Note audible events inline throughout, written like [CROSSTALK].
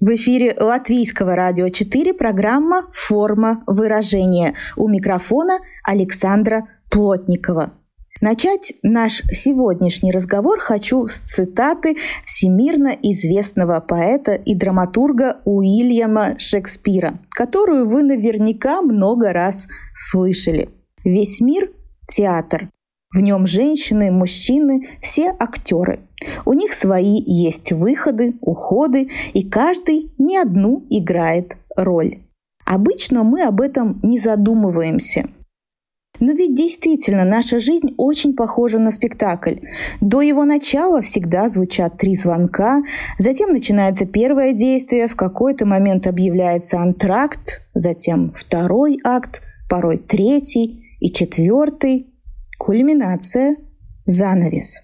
В эфире Латвийского радио 4 программа «Форма выражения». У микрофона Александра Плотникова. Начать наш сегодняшний разговор хочу с цитаты всемирно известного поэта и драматурга Уильяма Шекспира, которую вы наверняка много раз слышали. Весь мир – театр. В нем женщины, мужчины, все актеры. У них свои есть выходы, уходы, и каждый не одну играет роль. Обычно мы об этом не задумываемся. Но ведь действительно наша жизнь очень похожа на спектакль. До его начала всегда звучат три звонка, затем начинается первое действие, в какой-то момент объявляется антракт, затем второй акт, порой третий и четвертый, Кульминация – занавес.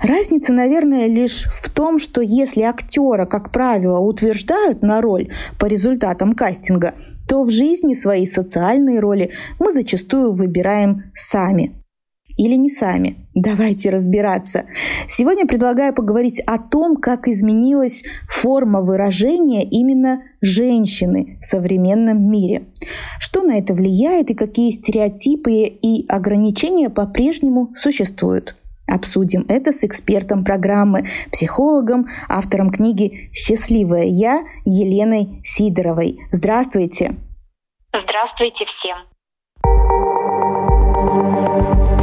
Разница, наверное, лишь в том, что если актера, как правило, утверждают на роль по результатам кастинга, то в жизни свои социальные роли мы зачастую выбираем сами или не сами. Давайте разбираться. Сегодня предлагаю поговорить о том, как изменилась форма выражения именно женщины в современном мире. Что на это влияет и какие стереотипы и ограничения по-прежнему существуют. Обсудим это с экспертом программы, психологом, автором книги «Счастливая я» Еленой Сидоровой. Здравствуйте! Здравствуйте всем!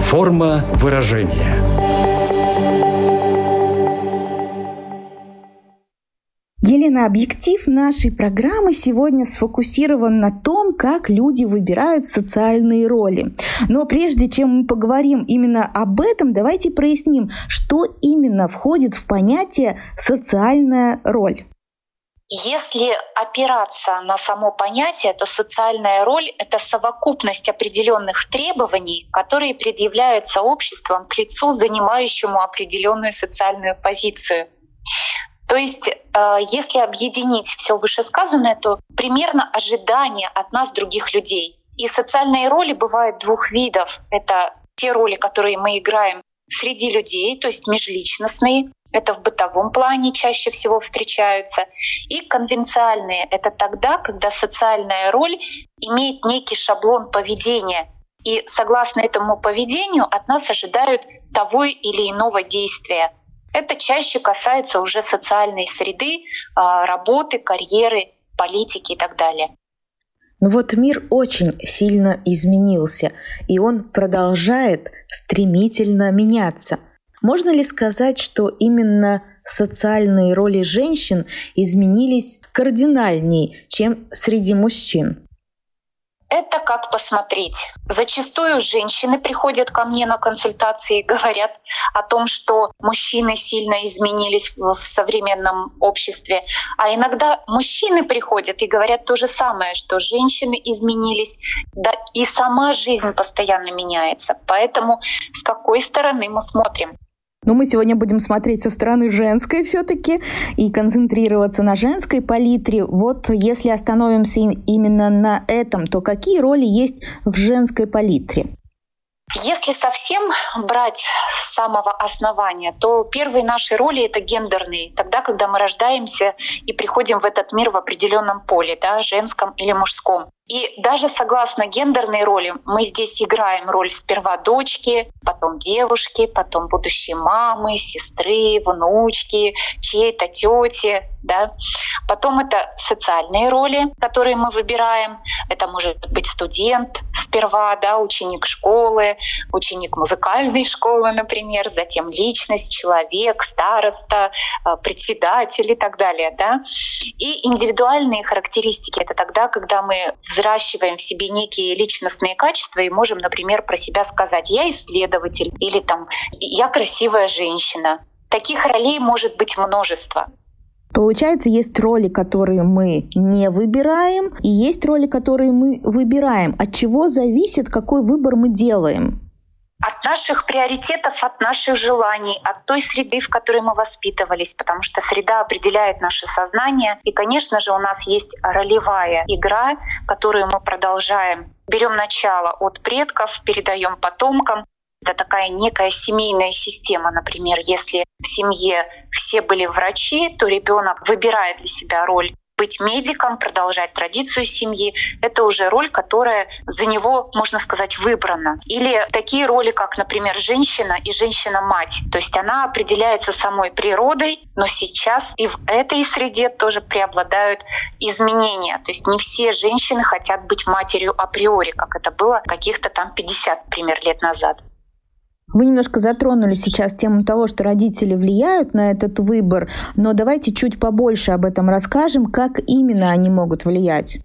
Форма выражения. Елена, объектив нашей программы сегодня сфокусирован на том, как люди выбирают социальные роли. Но прежде чем мы поговорим именно об этом, давайте проясним, что именно входит в понятие «социальная роль». Если опираться на само понятие, то социальная роль — это совокупность определенных требований, которые предъявляются обществом к лицу, занимающему определенную социальную позицию. То есть, э, если объединить все вышесказанное, то примерно ожидания от нас других людей. И социальные роли бывают двух видов. Это те роли, которые мы играем среди людей, то есть межличностные, это в бытовом плане чаще всего встречаются. И конвенциальные — это тогда, когда социальная роль имеет некий шаблон поведения. И согласно этому поведению от нас ожидают того или иного действия. Это чаще касается уже социальной среды, а, работы, карьеры, политики и так далее. Но вот мир очень сильно изменился, и он продолжает стремительно меняться. Можно ли сказать, что именно социальные роли женщин изменились кардинальнее, чем среди мужчин? Это как посмотреть. Зачастую женщины приходят ко мне на консультации и говорят о том, что мужчины сильно изменились в современном обществе. А иногда мужчины приходят и говорят то же самое, что женщины изменились, да и сама жизнь постоянно меняется. Поэтому с какой стороны мы смотрим? Но мы сегодня будем смотреть со стороны женской все-таки и концентрироваться на женской палитре. Вот если остановимся именно на этом, то какие роли есть в женской палитре? Если совсем брать с самого основания, то первые наши роли это гендерные. Тогда, когда мы рождаемся и приходим в этот мир в определенном поле, да, женском или мужском. И даже согласно гендерной роли мы здесь играем роль сперва дочки, потом девушки, потом будущей мамы, сестры, внучки, чьей-то тети, да. Потом это социальные роли, которые мы выбираем. Это может быть студент сперва, да, ученик школы, ученик музыкальной школы, например, затем личность, человек, староста, э, председатель и так далее, да. И индивидуальные характеристики — это тогда, когда мы взращиваем в себе некие личностные качества и можем, например, про себя сказать «я исследователь» или там «я красивая женщина». Таких ролей может быть множество. Получается, есть роли, которые мы не выбираем, и есть роли, которые мы выбираем. От чего зависит, какой выбор мы делаем? От наших приоритетов, от наших желаний, от той среды, в которой мы воспитывались, потому что среда определяет наше сознание. И, конечно же, у нас есть ролевая игра, которую мы продолжаем. Берем начало от предков, передаем потомкам. Это такая некая семейная система. Например, если в семье все были врачи, то ребенок выбирает для себя роль быть медиком, продолжать традицию семьи, это уже роль, которая за него, можно сказать, выбрана. Или такие роли, как, например, женщина и женщина-мать. То есть она определяется самой природой, но сейчас и в этой среде тоже преобладают изменения. То есть не все женщины хотят быть матерью априори, как это было каких-то там 50, например, лет назад. Вы немножко затронули сейчас тему того, что родители влияют на этот выбор, но давайте чуть побольше об этом расскажем, как именно они могут влиять.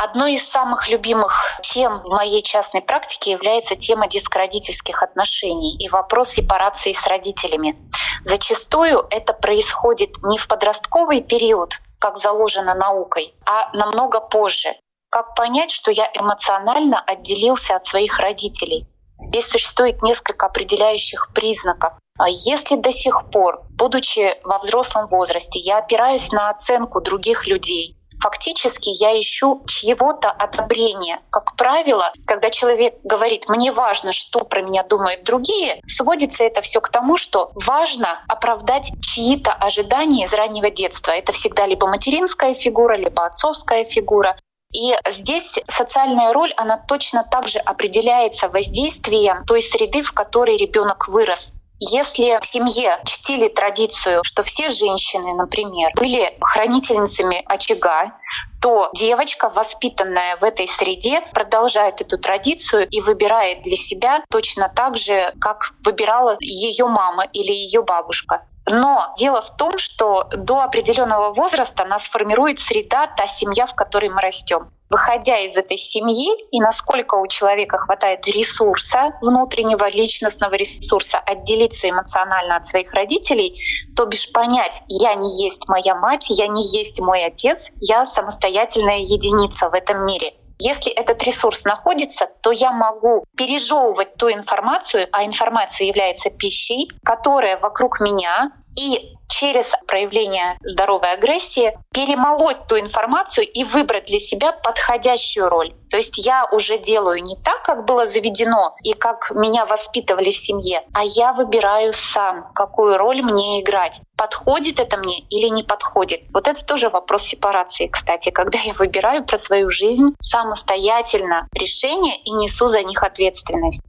Одной из самых любимых тем в моей частной практике является тема детско-родительских отношений и вопрос сепарации с родителями. Зачастую это происходит не в подростковый период, как заложено наукой, а намного позже. Как понять, что я эмоционально отделился от своих родителей? Здесь существует несколько определяющих признаков. А если до сих пор, будучи во взрослом возрасте, я опираюсь на оценку других людей, фактически я ищу чьего-то одобрения. Как правило, когда человек говорит «мне важно, что про меня думают другие», сводится это все к тому, что важно оправдать чьи-то ожидания из раннего детства. Это всегда либо материнская фигура, либо отцовская фигура. И здесь социальная роль, она точно так же определяется воздействием той среды, в которой ребенок вырос. Если в семье чтили традицию, что все женщины, например, были хранительницами очага, то девочка, воспитанная в этой среде, продолжает эту традицию и выбирает для себя точно так же, как выбирала ее мама или ее бабушка. Но дело в том, что до определенного возраста нас формирует среда, та семья, в которой мы растем. Выходя из этой семьи и насколько у человека хватает ресурса, внутреннего личностного ресурса, отделиться эмоционально от своих родителей, то бишь понять, я не есть моя мать, я не есть мой отец, я самостоятельная единица в этом мире. Если этот ресурс находится, то я могу пережевывать ту информацию, а информация является пищей, которая вокруг меня, и через проявление здоровой агрессии перемолоть ту информацию и выбрать для себя подходящую роль. То есть я уже делаю не так, как было заведено и как меня воспитывали в семье, а я выбираю сам, какую роль мне играть. Подходит это мне или не подходит? Вот это тоже вопрос сепарации, кстати, когда я выбираю про свою жизнь самостоятельно решение и несу за них ответственность.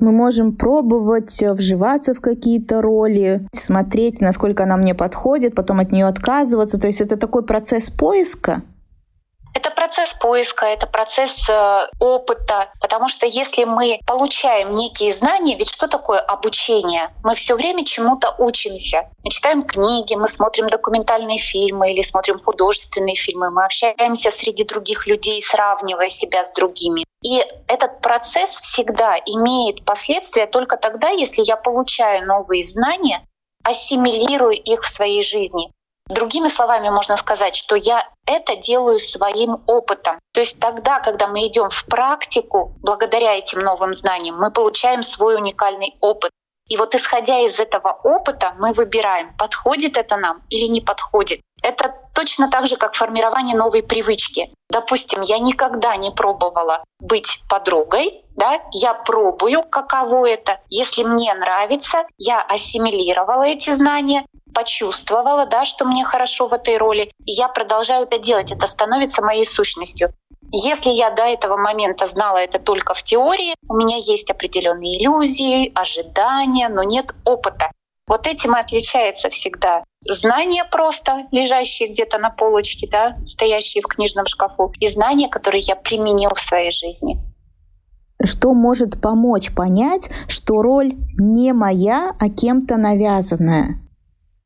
Мы можем пробовать э, вживаться в какие-то роли, смотреть, насколько она мне подходит, потом от нее отказываться. То есть это такой процесс поиска. Процесс поиска, это процесс э, опыта, потому что если мы получаем некие знания, ведь что такое обучение? Мы все время чему-то учимся. Мы читаем книги, мы смотрим документальные фильмы или смотрим художественные фильмы, мы общаемся среди других людей, сравнивая себя с другими. И этот процесс всегда имеет последствия только тогда, если я получаю новые знания, ассимилирую их в своей жизни. Другими словами, можно сказать, что я это делаю своим опытом. То есть тогда, когда мы идем в практику, благодаря этим новым знаниям, мы получаем свой уникальный опыт. И вот исходя из этого опыта мы выбираем, подходит это нам или не подходит. Это точно так же, как формирование новой привычки. Допустим, я никогда не пробовала быть подругой, да, я пробую, каково это. Если мне нравится, я ассимилировала эти знания, почувствовала, да, что мне хорошо в этой роли, и я продолжаю это делать. Это становится моей сущностью. Если я до этого момента знала это только в теории, у меня есть определенные иллюзии, ожидания, но нет опыта. Вот этим и отличается всегда знания просто, лежащие где-то на полочке, да, стоящие в книжном шкафу, и знания, которые я применил в своей жизни. Что может помочь понять, что роль не моя, а кем-то навязанная?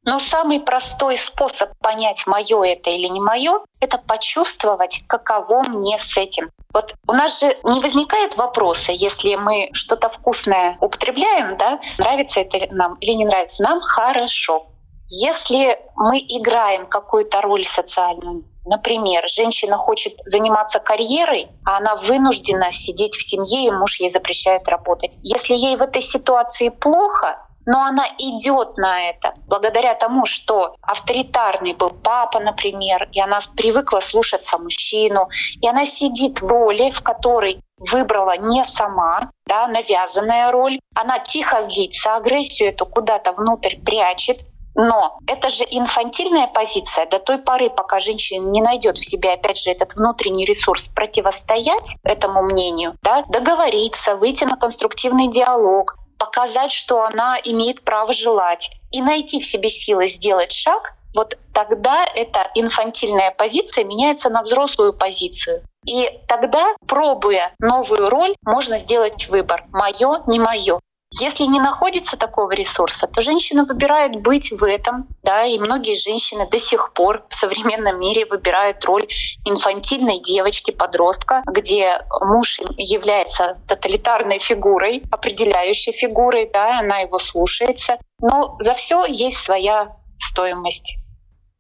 Но самый простой способ понять, мое это или не мое, это почувствовать, каково мне с этим. Вот у нас же не возникает вопроса, если мы что-то вкусное употребляем, да, нравится это нам или не нравится, нам хорошо. Если мы играем какую-то роль социальную, Например, женщина хочет заниматься карьерой, а она вынуждена сидеть в семье, и муж ей запрещает работать. Если ей в этой ситуации плохо, но она идет на это благодаря тому, что авторитарный был папа, например, и она привыкла слушаться мужчину, и она сидит в роли, в которой выбрала не сама, да, навязанная роль. Она тихо злится, агрессию эту куда-то внутрь прячет, но это же инфантильная позиция до той поры, пока женщина не найдет в себе, опять же, этот внутренний ресурс противостоять этому мнению, да, договориться, выйти на конструктивный диалог, показать, что она имеет право желать и найти в себе силы сделать шаг, вот тогда эта инфантильная позиция меняется на взрослую позицию. И тогда, пробуя новую роль, можно сделать выбор. Мое, не мое. Если не находится такого ресурса, то женщина выбирает быть в этом, да, и многие женщины до сих пор в современном мире выбирают роль инфантильной девочки, подростка, где муж является тоталитарной фигурой, определяющей фигурой, да, она его слушается. Но за все есть своя стоимость.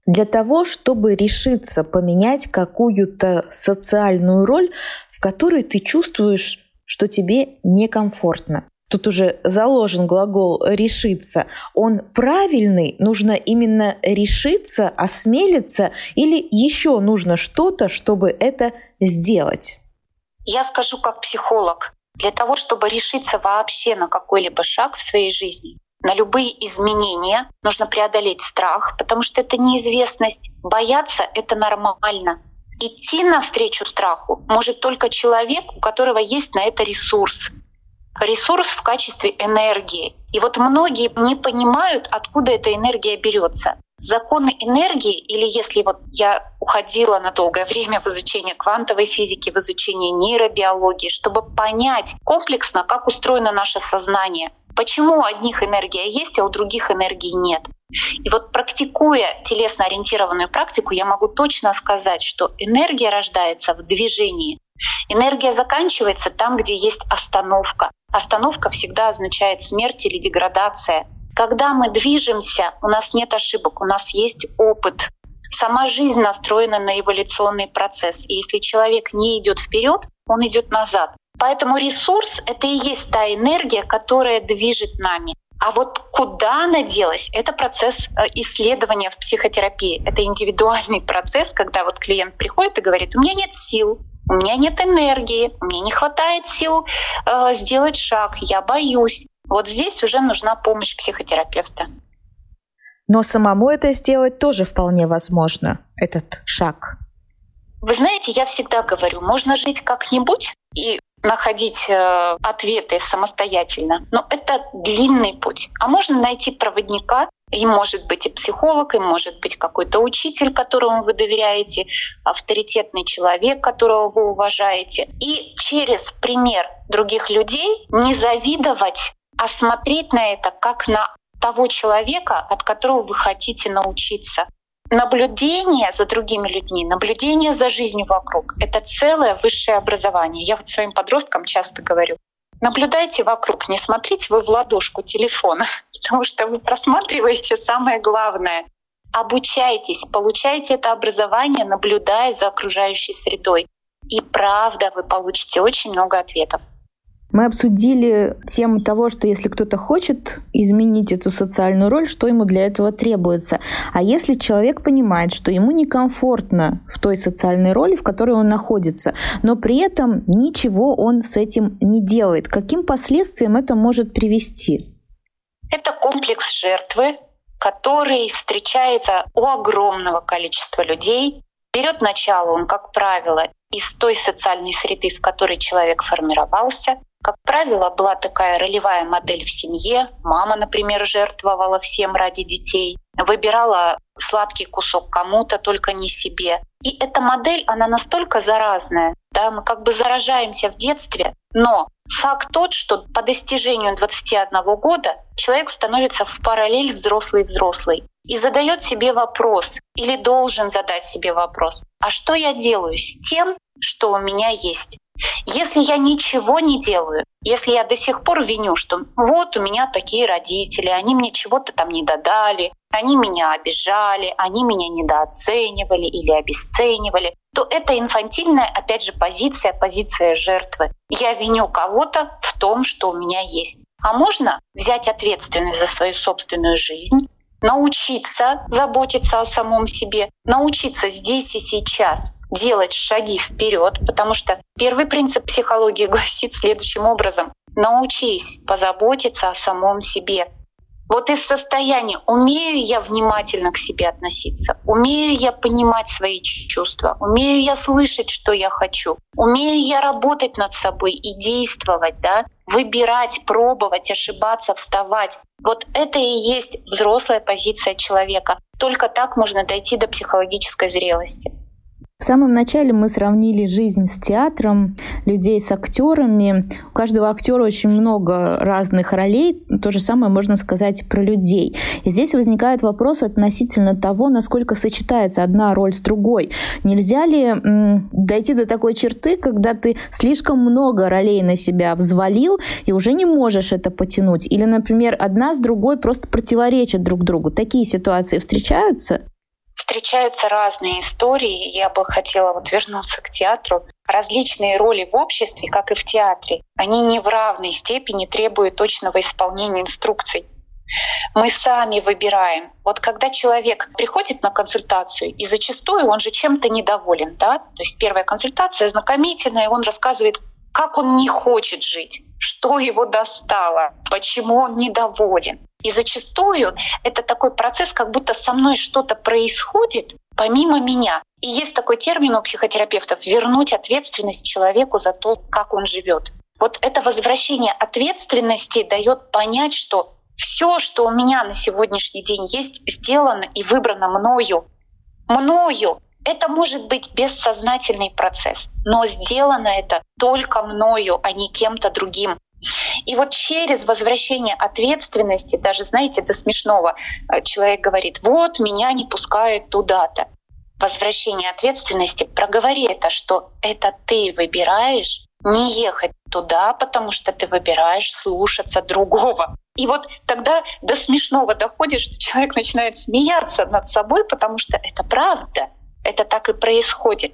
Для того, чтобы решиться поменять какую-то социальную роль, в которой ты чувствуешь, что тебе некомфортно тут уже заложен глагол «решиться», он правильный, нужно именно решиться, осмелиться, или еще нужно что-то, чтобы это сделать? Я скажу как психолог, для того, чтобы решиться вообще на какой-либо шаг в своей жизни, на любые изменения, нужно преодолеть страх, потому что это неизвестность. Бояться — это нормально. Идти навстречу страху может только человек, у которого есть на это ресурс ресурс в качестве энергии. И вот многие не понимают, откуда эта энергия берется. Законы энергии, или если вот я уходила на долгое время в изучение квантовой физики, в изучение нейробиологии, чтобы понять комплексно, как устроено наше сознание, почему у одних энергия есть, а у других энергии нет. И вот практикуя телесно-ориентированную практику, я могу точно сказать, что энергия рождается в движении. Энергия заканчивается там, где есть остановка. Остановка всегда означает смерть или деградация. Когда мы движемся, у нас нет ошибок, у нас есть опыт. Сама жизнь настроена на эволюционный процесс. И если человек не идет вперед, он идет назад. Поэтому ресурс — это и есть та энергия, которая движет нами. А вот куда она делась, это процесс э, исследования в психотерапии. Это индивидуальный [LAUGHS] процесс, когда вот клиент приходит и говорит, у меня нет сил, у меня нет энергии, мне не хватает сил э, сделать шаг, я боюсь. Вот здесь уже нужна помощь психотерапевта. Но самому это сделать тоже вполне возможно, этот шаг. Вы знаете, я всегда говорю, можно жить как-нибудь и находить э, ответы самостоятельно, но это длинный путь. А можно найти проводника, им может быть и психолог, им может быть какой-то учитель, которому вы доверяете, авторитетный человек, которого вы уважаете. И через пример других людей не завидовать, а смотреть на это как на того человека, от которого вы хотите научиться. Наблюдение за другими людьми, наблюдение за жизнью вокруг — это целое высшее образование. Я вот своим подросткам часто говорю, наблюдайте вокруг, не смотрите вы в ладошку телефона, потому что вы просматриваете самое главное. Обучайтесь, получайте это образование, наблюдая за окружающей средой. И правда, вы получите очень много ответов. Мы обсудили тему того, что если кто-то хочет изменить эту социальную роль, что ему для этого требуется. А если человек понимает, что ему некомфортно в той социальной роли, в которой он находится, но при этом ничего он с этим не делает, каким последствиям это может привести? Это комплекс жертвы, который встречается у огромного количества людей. Берет начало он, как правило, из той социальной среды, в которой человек формировался, как правило, была такая ролевая модель в семье. Мама, например, жертвовала всем ради детей, выбирала сладкий кусок кому-то, только не себе. И эта модель, она настолько заразная, да, мы как бы заражаемся в детстве, но факт тот, что по достижению 21 года человек становится в параллель взрослый-взрослый. и задает себе вопрос или должен задать себе вопрос, а что я делаю с тем, что у меня есть? Если я ничего не делаю, если я до сих пор виню, что вот у меня такие родители, они мне чего-то там не додали, они меня обижали, они меня недооценивали или обесценивали, то это инфантильная, опять же, позиция, позиция жертвы. Я виню кого-то в том, что у меня есть. А можно взять ответственность за свою собственную жизнь, научиться заботиться о самом себе, научиться здесь и сейчас делать шаги вперед, потому что первый принцип психологии [LAUGHS] гласит следующим образом. Научись позаботиться о самом себе. Вот из состояния, умею я внимательно к себе относиться, умею я понимать свои чувства, умею я слышать, что я хочу, умею я работать над собой и действовать, да, выбирать, пробовать, ошибаться, вставать. Вот это и есть взрослая позиция человека. Только так можно дойти до психологической зрелости. В самом начале мы сравнили жизнь с театром, людей с актерами. У каждого актера очень много разных ролей. То же самое можно сказать про людей. И здесь возникает вопрос относительно того, насколько сочетается одна роль с другой. Нельзя ли м, дойти до такой черты, когда ты слишком много ролей на себя взвалил и уже не можешь это потянуть? Или, например, одна с другой просто противоречат друг другу. Такие ситуации встречаются? Встречаются разные истории. Я бы хотела вот вернуться к театру. Различные роли в обществе, как и в театре, они не в равной степени требуют точного исполнения инструкций. Мы сами выбираем. Вот когда человек приходит на консультацию, и зачастую он же чем-то недоволен, да, то есть первая консультация знакомительная, и он рассказывает, как он не хочет жить, что его достало, почему он недоволен. И зачастую это такой процесс, как будто со мной что-то происходит помимо меня. И есть такой термин у психотерапевтов — вернуть ответственность человеку за то, как он живет. Вот это возвращение ответственности дает понять, что все, что у меня на сегодняшний день есть, сделано и выбрано мною. Мною. Это может быть бессознательный процесс, но сделано это только мною, а не кем-то другим. И вот через возвращение ответственности, даже, знаете, до смешного, э, человек говорит, вот меня не пускают туда-то. Возвращение ответственности, проговори это, что это ты выбираешь не ехать туда, потому что ты выбираешь слушаться другого. И вот тогда до смешного доходит, что человек начинает смеяться над собой, потому что это правда. Это так и происходит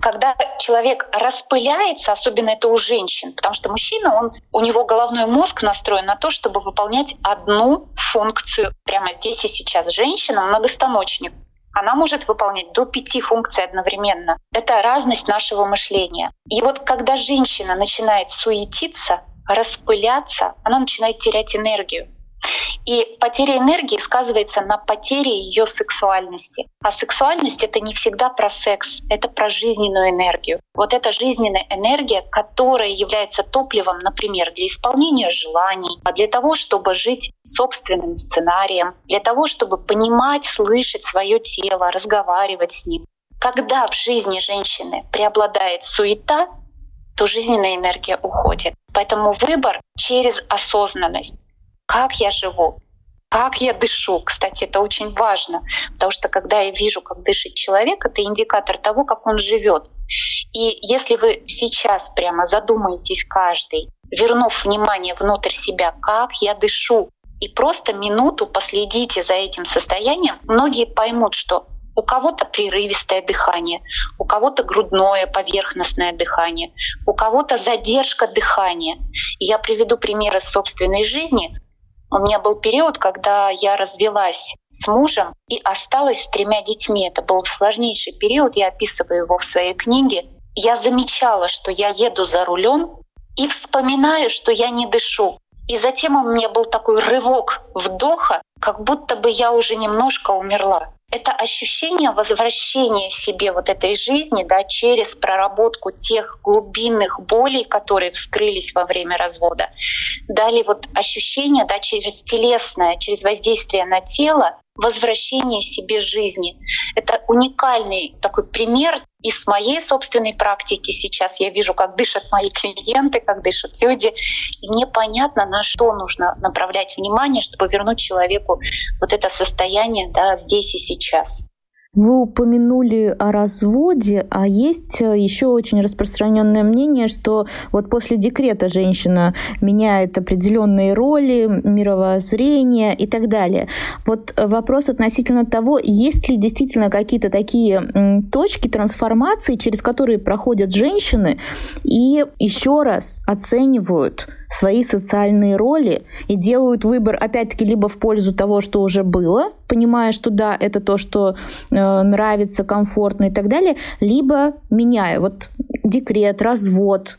когда человек распыляется, особенно это у женщин, потому что мужчина, он, у него головной мозг настроен на то, чтобы выполнять одну функцию прямо здесь и сейчас. Женщина многостаночник. Она может выполнять до пяти функций одновременно. Это разность нашего мышления. И вот когда женщина начинает суетиться, распыляться, она начинает терять энергию. И потеря энергии сказывается на потере ее сексуальности. А сексуальность — это не всегда про секс, это про жизненную энергию. Вот эта жизненная энергия, которая является топливом, например, для исполнения желаний, а для того, чтобы жить собственным сценарием, для того, чтобы понимать, слышать свое тело, разговаривать с ним. Когда в жизни женщины преобладает суета, то жизненная энергия уходит. Поэтому выбор через осознанность как я живу, как я дышу. Кстати, это очень важно, потому что когда я вижу, как дышит человек, это индикатор того, как он живет. И если вы сейчас прямо задумаетесь каждый, вернув внимание внутрь себя, как я дышу, и просто минуту последите за этим состоянием, многие поймут, что у кого-то прерывистое дыхание, у кого-то грудное поверхностное дыхание, у кого-то задержка дыхания. Я приведу примеры собственной жизни. У меня был период, когда я развелась с мужем и осталась с тремя детьми. Это был сложнейший период, я описываю его в своей книге. Я замечала, что я еду за рулем и вспоминаю, что я не дышу. И затем у меня был такой рывок вдоха, как будто бы я уже немножко умерла это ощущение возвращения себе вот этой жизни да, через проработку тех глубинных болей, которые вскрылись во время развода. Дали вот ощущение да, через телесное, через воздействие на тело, возвращение себе жизни. Это уникальный такой пример из моей собственной практики сейчас я вижу, как дышат мои клиенты, как дышат люди, и мне понятно, на что нужно направлять внимание, чтобы вернуть человеку вот это состояние да, здесь и сейчас. Вы упомянули о разводе, а есть э, еще очень распространенное мнение, что вот после декрета женщина меняет определенные роли, мировоззрение и так далее. Вот вопрос относительно того, есть ли действительно какие-то такие точки трансформации, через которые проходят женщины и еще раз оценивают свои социальные роли и делают выбор, опять-таки, либо в пользу того, что уже было, понимая, что да, это то, что э, нравится, комфортно и так далее, либо меняя. Вот декрет, развод.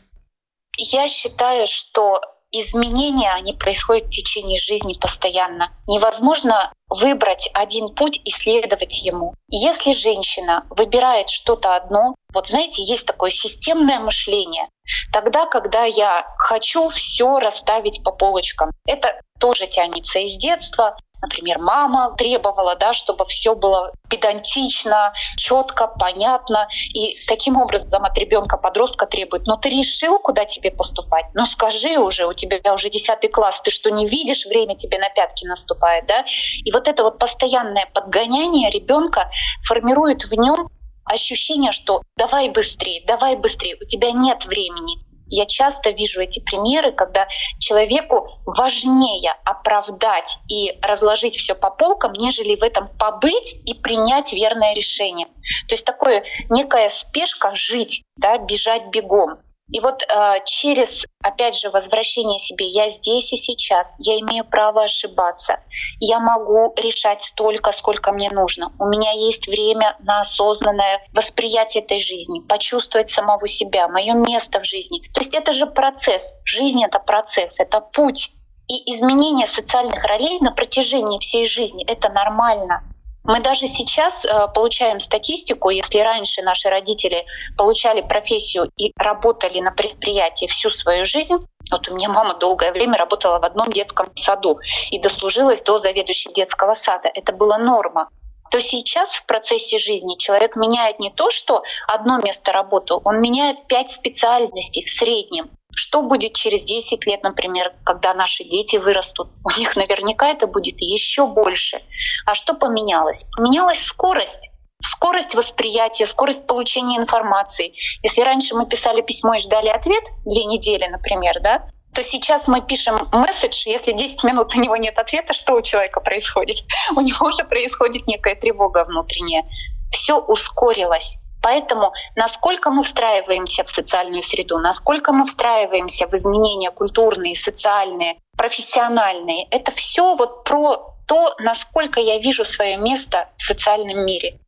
Я считаю, что изменения, они происходят в течение жизни постоянно. Невозможно выбрать один путь и следовать ему. Если женщина выбирает что-то одно, вот знаете, есть такое системное мышление. Тогда, когда я хочу все расставить по полочкам, это тоже тянется из детства. Например, мама требовала, да, чтобы все было педантично, четко, понятно. И таким образом от ребенка подростка требует, ну ты решил, куда тебе поступать? Ну скажи уже, у тебя уже десятый класс, ты что, не видишь, время тебе на пятки наступает, да? И вот это вот постоянное подгоняние ребенка формирует в нем ощущение, что давай быстрее, давай быстрее, у тебя нет времени. Я часто вижу эти примеры, когда человеку важнее оправдать и разложить все по полкам, нежели в этом побыть и принять верное решение. То есть такое некая спешка жить, да, бежать бегом. И вот э, через, опять же, возвращение себе, я здесь и сейчас, я имею право ошибаться, я могу решать столько, сколько мне нужно. У меня есть время на осознанное восприятие этой жизни, почувствовать самого себя, мое место в жизни. То есть это же процесс. Жизнь — это процесс, это путь. И изменение социальных ролей на протяжении всей жизни — это нормально. Мы даже сейчас э, получаем статистику, если раньше наши родители получали профессию и работали на предприятии всю свою жизнь, вот у меня мама долгое время работала в одном детском саду и дослужилась до заведующей детского сада. Это была норма то сейчас в процессе жизни человек меняет не то, что одно место работы, он меняет пять специальностей в среднем. Что будет через 10 лет, например, когда наши дети вырастут? У них наверняка это будет еще больше. А что поменялось? Поменялась скорость скорость восприятия, скорость получения информации. Если раньше мы писали письмо и ждали ответ две недели, например, да, то сейчас мы пишем месседж, если 10 минут у него нет ответа, что у человека происходит? [LAUGHS] У него уже происходит некая тревога внутренняя. Все ускорилось. Поэтому насколько мы встраиваемся в социальную среду, насколько мы встраиваемся в изменения культурные, социальные, профессиональные, это все вот про то, насколько я вижу свое место в социальном мире.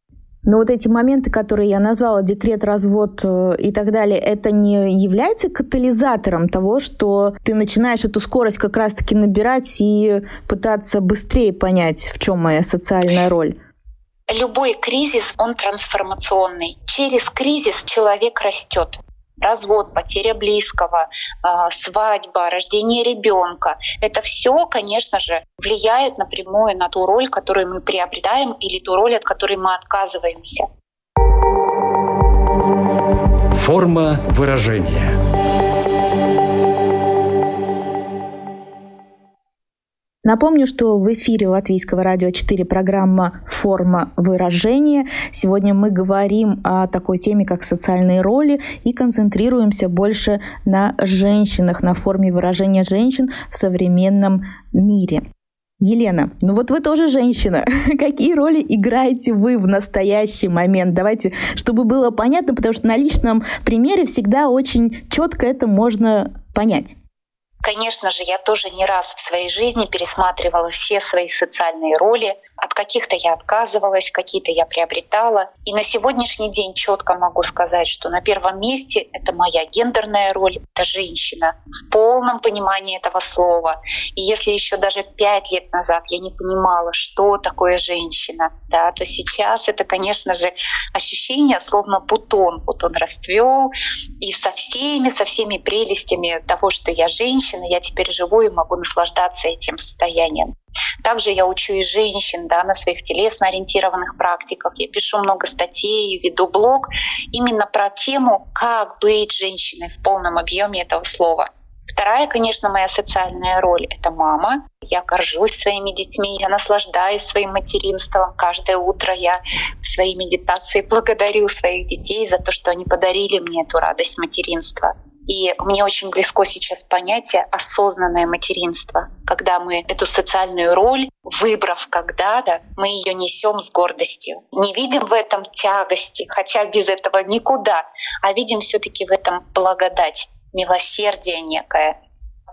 Но вот эти моменты, которые я назвала, декрет, развод э, и так далее, это не является катализатором того, что ты начинаешь эту скорость как раз-таки набирать и пытаться быстрее понять, в чем моя социальная роль? Любой кризис, он трансформационный. Через кризис человек растет развод, потеря близкого, а, свадьба, рождение ребенка. Это все, конечно же, влияет напрямую на ту роль, которую мы приобретаем или ту роль, от которой мы отказываемся. Форма выражения. Напомню, что в эфире Латвийского радио 4 программа «Форма выражения». Сегодня мы говорим о такой теме, как социальные роли, и концентрируемся больше на женщинах, на форме выражения женщин в современном мире. Елена, ну вот вы тоже женщина. [LAUGHS] Какие роли играете вы в настоящий момент? Давайте, чтобы было понятно, потому что на личном примере всегда очень четко это можно понять. Конечно же, я тоже не раз в своей жизни пересматривала все свои социальные роли, от каких-то я отказывалась, какие-то я приобретала. И на сегодняшний день четко могу сказать, что на первом месте это моя гендерная роль, это женщина в полном понимании этого слова. И если еще даже пять лет назад я не понимала, что такое женщина, да, то сейчас это, конечно же, ощущение словно бутон. Вот он расцвел, и со всеми, со всеми прелестями того, что я женщина, я теперь живу и могу наслаждаться этим состоянием. Также я учу и женщин да, на своих телесно-ориентированных практиках. Я пишу много статей, веду блог именно про тему, как быть женщиной в полном объеме этого слова. Вторая, конечно, моя социальная роль — это мама. Я горжусь своими детьми, я наслаждаюсь своим материнством. Каждое утро я в своей медитации благодарю своих детей за то, что они подарили мне эту радость материнства. И мне очень близко сейчас понятие осознанное материнство, когда мы эту социальную роль, выбрав когда-то, мы ее несем с гордостью. Не видим в этом тягости, хотя без этого никуда, а видим все-таки в этом благодать милосердие некое.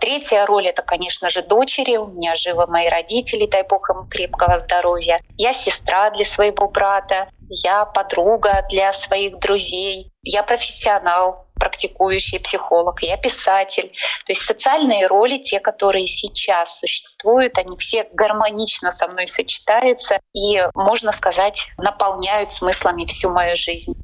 Третья роль — это, конечно же, дочери. У меня живы мои родители, дай бог им крепкого здоровья. Я сестра для своего брата, я подруга для своих друзей, я профессионал, практикующий психолог, я писатель. То есть социальные роли, те, которые сейчас существуют, они все гармонично со мной сочетаются и, можно сказать, наполняют смыслами всю мою жизнь.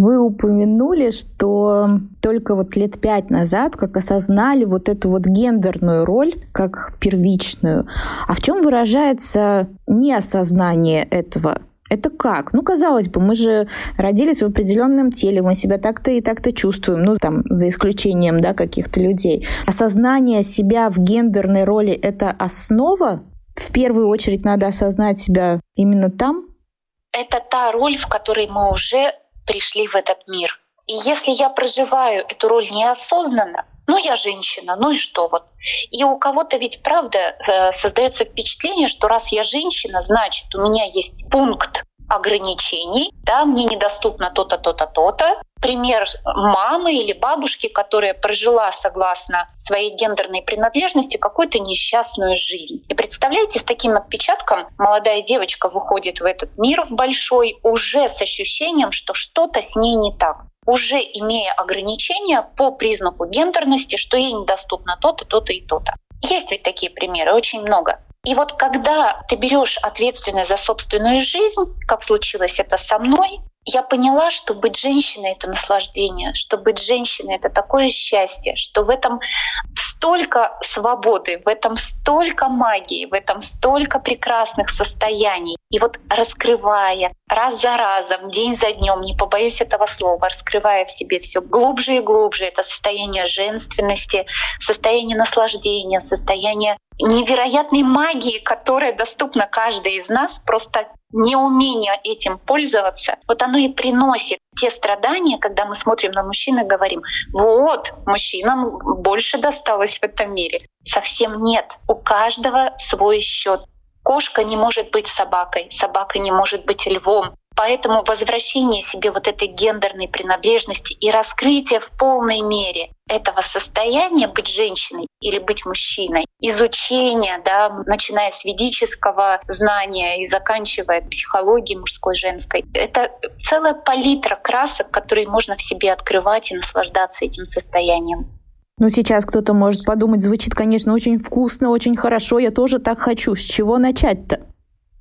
Вы упомянули, что только вот лет пять назад как осознали вот эту вот гендерную роль как первичную. А в чем выражается неосознание этого? Это как? Ну, казалось бы, мы же родились в определенном теле, мы себя так-то и так-то чувствуем, ну, там, за исключением, да, каких-то людей. Осознание себя в гендерной роли — это основа? В первую очередь надо осознать себя именно там? Это та роль, в которой мы уже пришли в этот мир. И если я проживаю эту роль неосознанно, ну я женщина, ну и что вот. И у кого-то ведь правда э, создается впечатление, что раз я женщина, значит у меня есть пункт ограничений, да, мне недоступно то-то, то-то, то-то. Пример мамы или бабушки, которая прожила согласно своей гендерной принадлежности какую-то несчастную жизнь. И представляете, с таким отпечатком молодая девочка выходит в этот мир в большой уже с ощущением, что что-то с ней не так уже имея ограничения по признаку гендерности, что ей недоступно то-то, то-то и то-то. Есть ведь такие примеры, очень много. И вот когда ты берешь ответственность за собственную жизнь, как случилось это со мной, я поняла, что быть женщиной — это наслаждение, что быть женщиной — это такое счастье, что в этом столько свободы, в этом столько магии, в этом столько прекрасных состояний. И вот раскрывая раз за разом, день за днем, не побоюсь этого слова, раскрывая в себе все глубже и глубже это состояние женственности, состояние наслаждения, состояние невероятной магии, которая доступна каждой из нас, просто неумение этим пользоваться, вот оно и приносит те страдания, когда мы смотрим на мужчин и говорим, вот, мужчинам больше досталось в этом мире. Совсем нет. У каждого свой счет. Кошка не может быть собакой, собака не может быть львом, Поэтому возвращение себе вот этой гендерной принадлежности и раскрытие в полной мере этого состояния быть женщиной или быть мужчиной, изучение, да, начиная с ведического знания и заканчивая психологией мужской, женской, это целая палитра красок, которые можно в себе открывать и наслаждаться этим состоянием. Ну, сейчас кто-то может подумать, звучит, конечно, очень вкусно, очень хорошо, я тоже так хочу. С чего начать-то?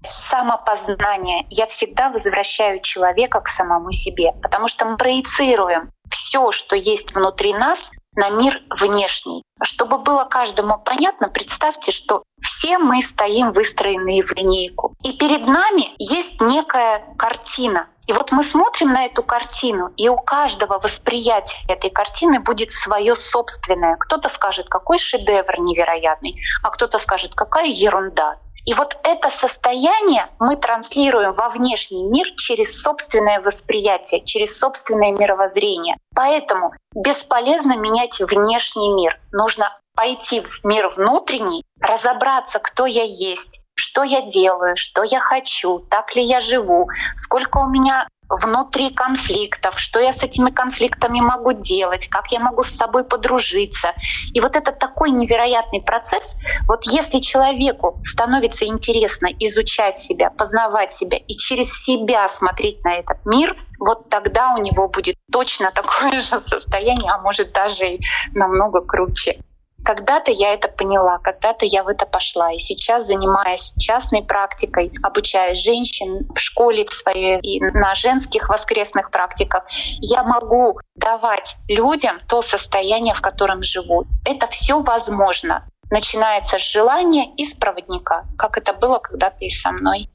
Самопознание. Я всегда возвращаю человека к самому себе, потому что мы проецируем все, что есть внутри нас, на мир внешний. Чтобы было каждому понятно, представьте, что все мы стоим выстроенные в линейку. И перед нами есть некая картина. И вот мы смотрим на эту картину, и у каждого восприятия этой картины будет свое собственное. Кто-то скажет, какой шедевр невероятный, а кто-то скажет, какая ерунда. И вот это состояние мы транслируем во внешний мир через собственное восприятие, через собственное мировоззрение. Поэтому бесполезно менять внешний мир. Нужно пойти в мир внутренний, разобраться, кто я есть, что я делаю, что я хочу, так ли я живу, сколько у меня внутри конфликтов, что я с этими конфликтами могу делать, как я могу с собой подружиться. И вот это такой невероятный процесс. Вот если человеку становится интересно изучать себя, познавать себя и через себя смотреть на этот мир, вот тогда у него будет точно [LAUGHS] такое же состояние, а может даже и намного круче. Когда-то я это поняла, когда-то я в это пошла. И сейчас, занимаясь частной практикой, обучая женщин в школе в своей и на женских воскресных практиках, я могу давать людям то состояние, в котором живу. Это все возможно. начинается с желания и с проводника, как это было когда-то и со мной.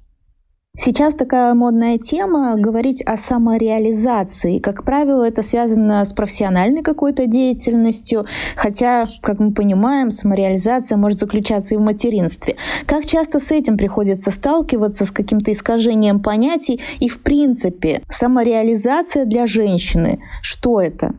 Сейчас такая модная тема говорить о самореализации. Как правило, это связано с профессиональной какой-то деятельностью, хотя, как мы понимаем, самореализация может заключаться и в материнстве. Как часто с этим приходится сталкиваться, с каким-то искажением понятий и, в принципе, самореализация для женщины, что это?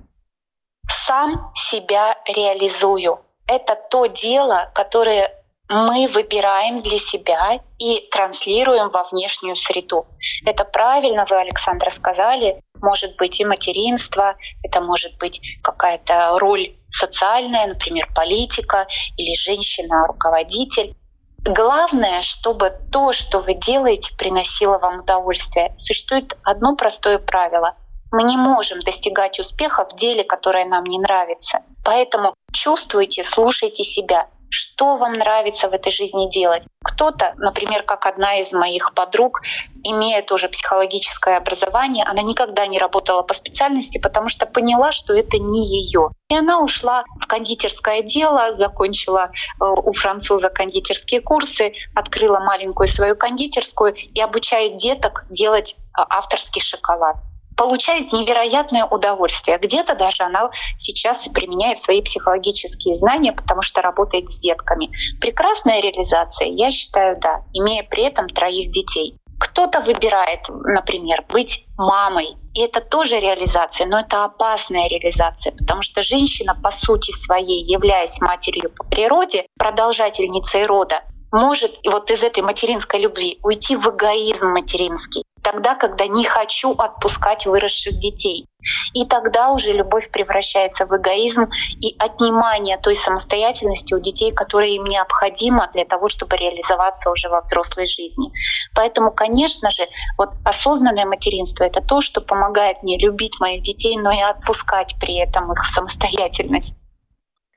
Сам себя реализую. Это то дело, которое мы выбираем для себя и транслируем во внешнюю среду. Это правильно вы, Александра, сказали. Может быть и материнство, это может быть какая-то роль социальная, например, политика или женщина-руководитель. Главное, чтобы то, что вы делаете, приносило вам удовольствие. Существует одно простое правило. Мы не можем достигать успеха в деле, которое нам не нравится. Поэтому чувствуйте, слушайте себя что вам нравится в этой жизни делать. Кто-то, например, как одна из моих подруг, имея тоже психологическое образование, она никогда не работала по специальности, потому что поняла, что это не ее. И она ушла в кондитерское дело, закончила э, у француза кондитерские курсы, открыла маленькую свою кондитерскую и обучает деток делать э, авторский шоколад получает невероятное удовольствие. Где-то даже она сейчас применяет свои психологические знания, потому что работает с детками. Прекрасная реализация, я считаю, да, имея при этом троих детей. Кто-то выбирает, например, быть мамой, и это тоже реализация, но это опасная реализация, потому что женщина по сути своей, являясь матерью по природе, продолжательницей рода, может вот из этой материнской любви уйти в эгоизм материнский тогда, когда не хочу отпускать выросших детей. И тогда уже любовь превращается в эгоизм и отнимание той самостоятельности у детей, которая им необходима для того, чтобы реализоваться уже во взрослой жизни. Поэтому, конечно же, вот осознанное материнство — это то, что помогает мне любить моих детей, но и отпускать при этом их самостоятельность.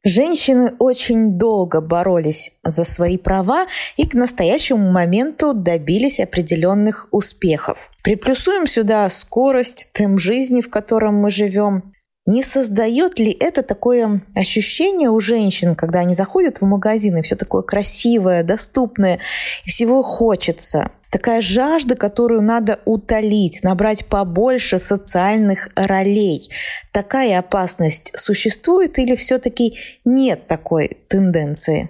Женщины очень долго боролись за свои права и к настоящему моменту добились определенных успехов. Приплюсуем сюда скорость, темп жизни, в котором мы живем. Не создает ли это такое ощущение у женщин, когда они заходят в магазин, и все такое красивое, доступное, и всего хочется? Такая жажда, которую надо утолить, набрать побольше социальных ролей. Такая опасность существует или все-таки нет такой тенденции?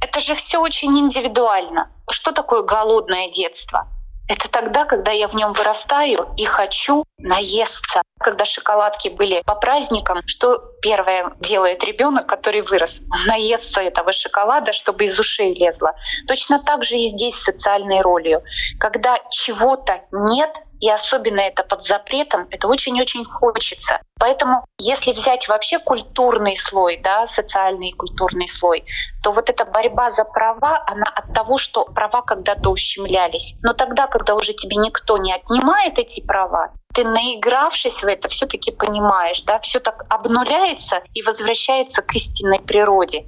Это же все очень индивидуально. Что такое голодное детство? Это тогда, когда я в нем вырастаю и хочу наесться. Когда шоколадки были по праздникам, что первое делает ребенок, который вырос? Он наестся этого шоколада, чтобы из ушей лезло. Точно так же и здесь с социальной ролью. Когда чего-то нет, и особенно это под запретом, это очень-очень хочется. Поэтому если взять вообще культурный слой, да, социальный и культурный слой, то вот эта борьба за права, она от того, что права когда-то ущемлялись. Но тогда, когда уже тебе никто не отнимает эти права, ты, наигравшись в это, все-таки понимаешь, да, все так обнуляется и возвращается к истинной природе.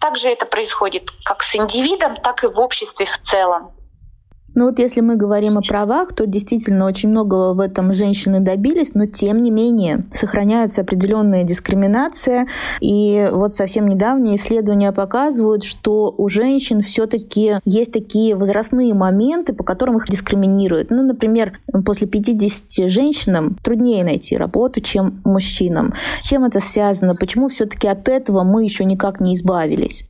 Также это происходит как с индивидом, так и в обществе в целом. Ну вот если мы говорим о правах, то действительно очень много в этом женщины добились, но тем не менее сохраняется определенная дискриминация. И вот совсем недавние исследования показывают, что у женщин все-таки есть такие возрастные моменты, по которым их дискриминируют. Ну, например, после 50 женщинам труднее найти работу, чем мужчинам. С чем это связано? Почему все-таки от этого мы еще никак не избавились?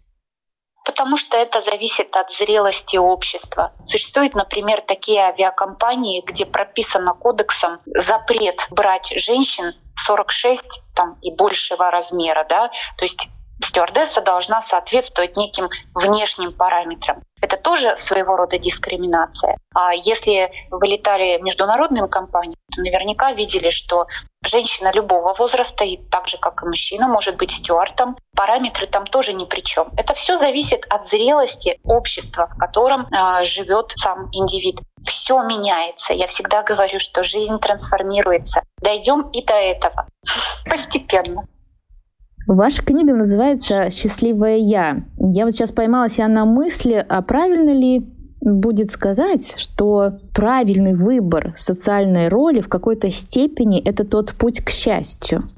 Потому что это зависит от зрелости общества. Существуют, например, такие авиакомпании, где прописано кодексом запрет брать женщин 46 там, и большего размера. Да? То есть стюардесса должна соответствовать неким внешним параметрам. Это тоже своего рода дискриминация. А если вы летали международными компаниями, то наверняка видели, что женщина любого возраста, и так же, как и мужчина, может быть стюартом. Параметры там тоже ни при чем. Это все зависит от зрелости общества, в котором э, живет сам индивид. Все меняется. Я всегда говорю, что жизнь трансформируется. Дойдем и до этого [LAUGHS] постепенно. Ваша книга называется «Счастливая я». Я вот сейчас поймала себя на мысли, а правильно ли будет сказать, что правильный выбор социальной роли в какой-то степени — это тот путь к счастью?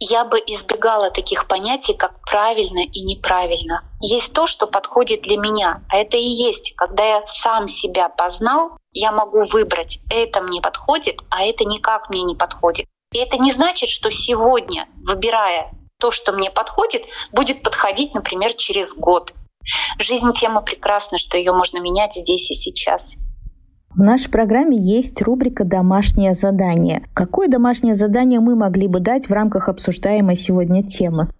я бы избегала таких понятий, как правильно и неправильно. Есть то, что подходит для меня, а это и есть, когда я сам себя познал, я могу выбрать, это мне подходит, а это никак мне не подходит. И это не значит, что сегодня, выбирая то, что мне подходит, будет подходить, например, через год. Жизнь тема прекрасна, что ее можно менять здесь и сейчас. В нашей программе есть рубрика «Домашнее задание». Какое домашнее задание мы могли бы дать в рамках обсуждаемой сегодня темы?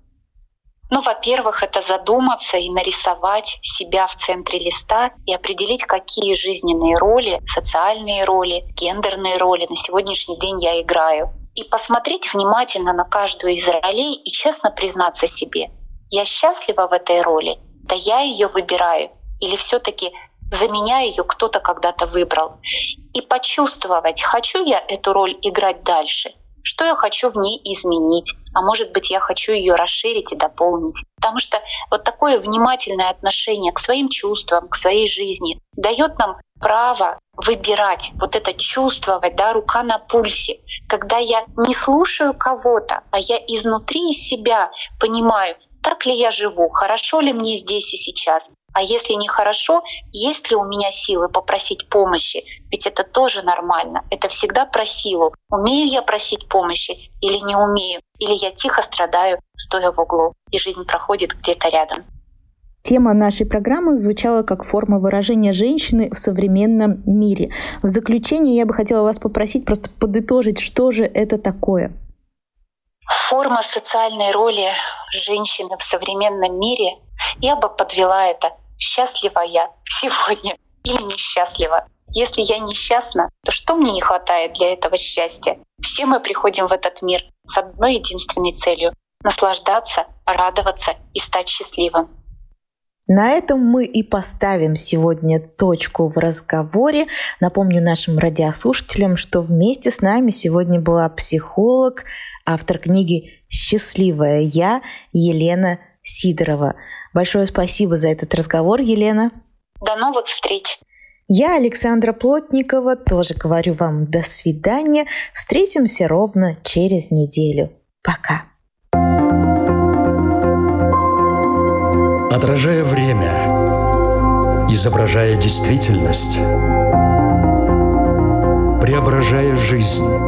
Ну, во-первых, это задуматься и нарисовать себя в центре листа и определить, какие жизненные роли, социальные роли, гендерные роли на сегодняшний день я играю. И посмотреть внимательно на каждую из ролей и честно признаться себе, я счастлива в этой роли, да я ее выбираю, или все-таки за меня ее кто-то когда-то выбрал. И почувствовать, хочу я эту роль играть дальше, что я хочу в ней изменить, а может быть я хочу ее расширить и дополнить. Потому что вот такое внимательное отношение к своим чувствам, к своей жизни дает нам право выбирать, вот это чувствовать, да, рука на пульсе, когда я не слушаю кого-то, а я изнутри себя понимаю, так ли я живу, хорошо ли мне здесь и сейчас, а если нехорошо, есть ли у меня силы попросить помощи? Ведь это тоже нормально. Это всегда про силу. Умею я просить помощи или не умею? Или я тихо страдаю, стоя в углу, и жизнь проходит где-то рядом. Тема нашей программы звучала как форма выражения женщины в современном мире. В заключение я бы хотела вас попросить просто подытожить, что же это такое. Форма социальной роли женщины в современном мире, я бы подвела это счастлива я сегодня или несчастлива. Если я несчастна, то что мне не хватает для этого счастья? Все мы приходим в этот мир с одной единственной целью — наслаждаться, радоваться и стать счастливым. На этом мы и поставим сегодня точку в разговоре. Напомню нашим радиослушателям, что вместе с нами сегодня была психолог, автор книги «Счастливая я» Елена Сидорова. Большое спасибо за этот разговор, Елена. До новых встреч. Я, Александра Плотникова, тоже говорю вам до свидания. Встретимся ровно через неделю. Пока. Отражая время, изображая действительность, преображая жизнь.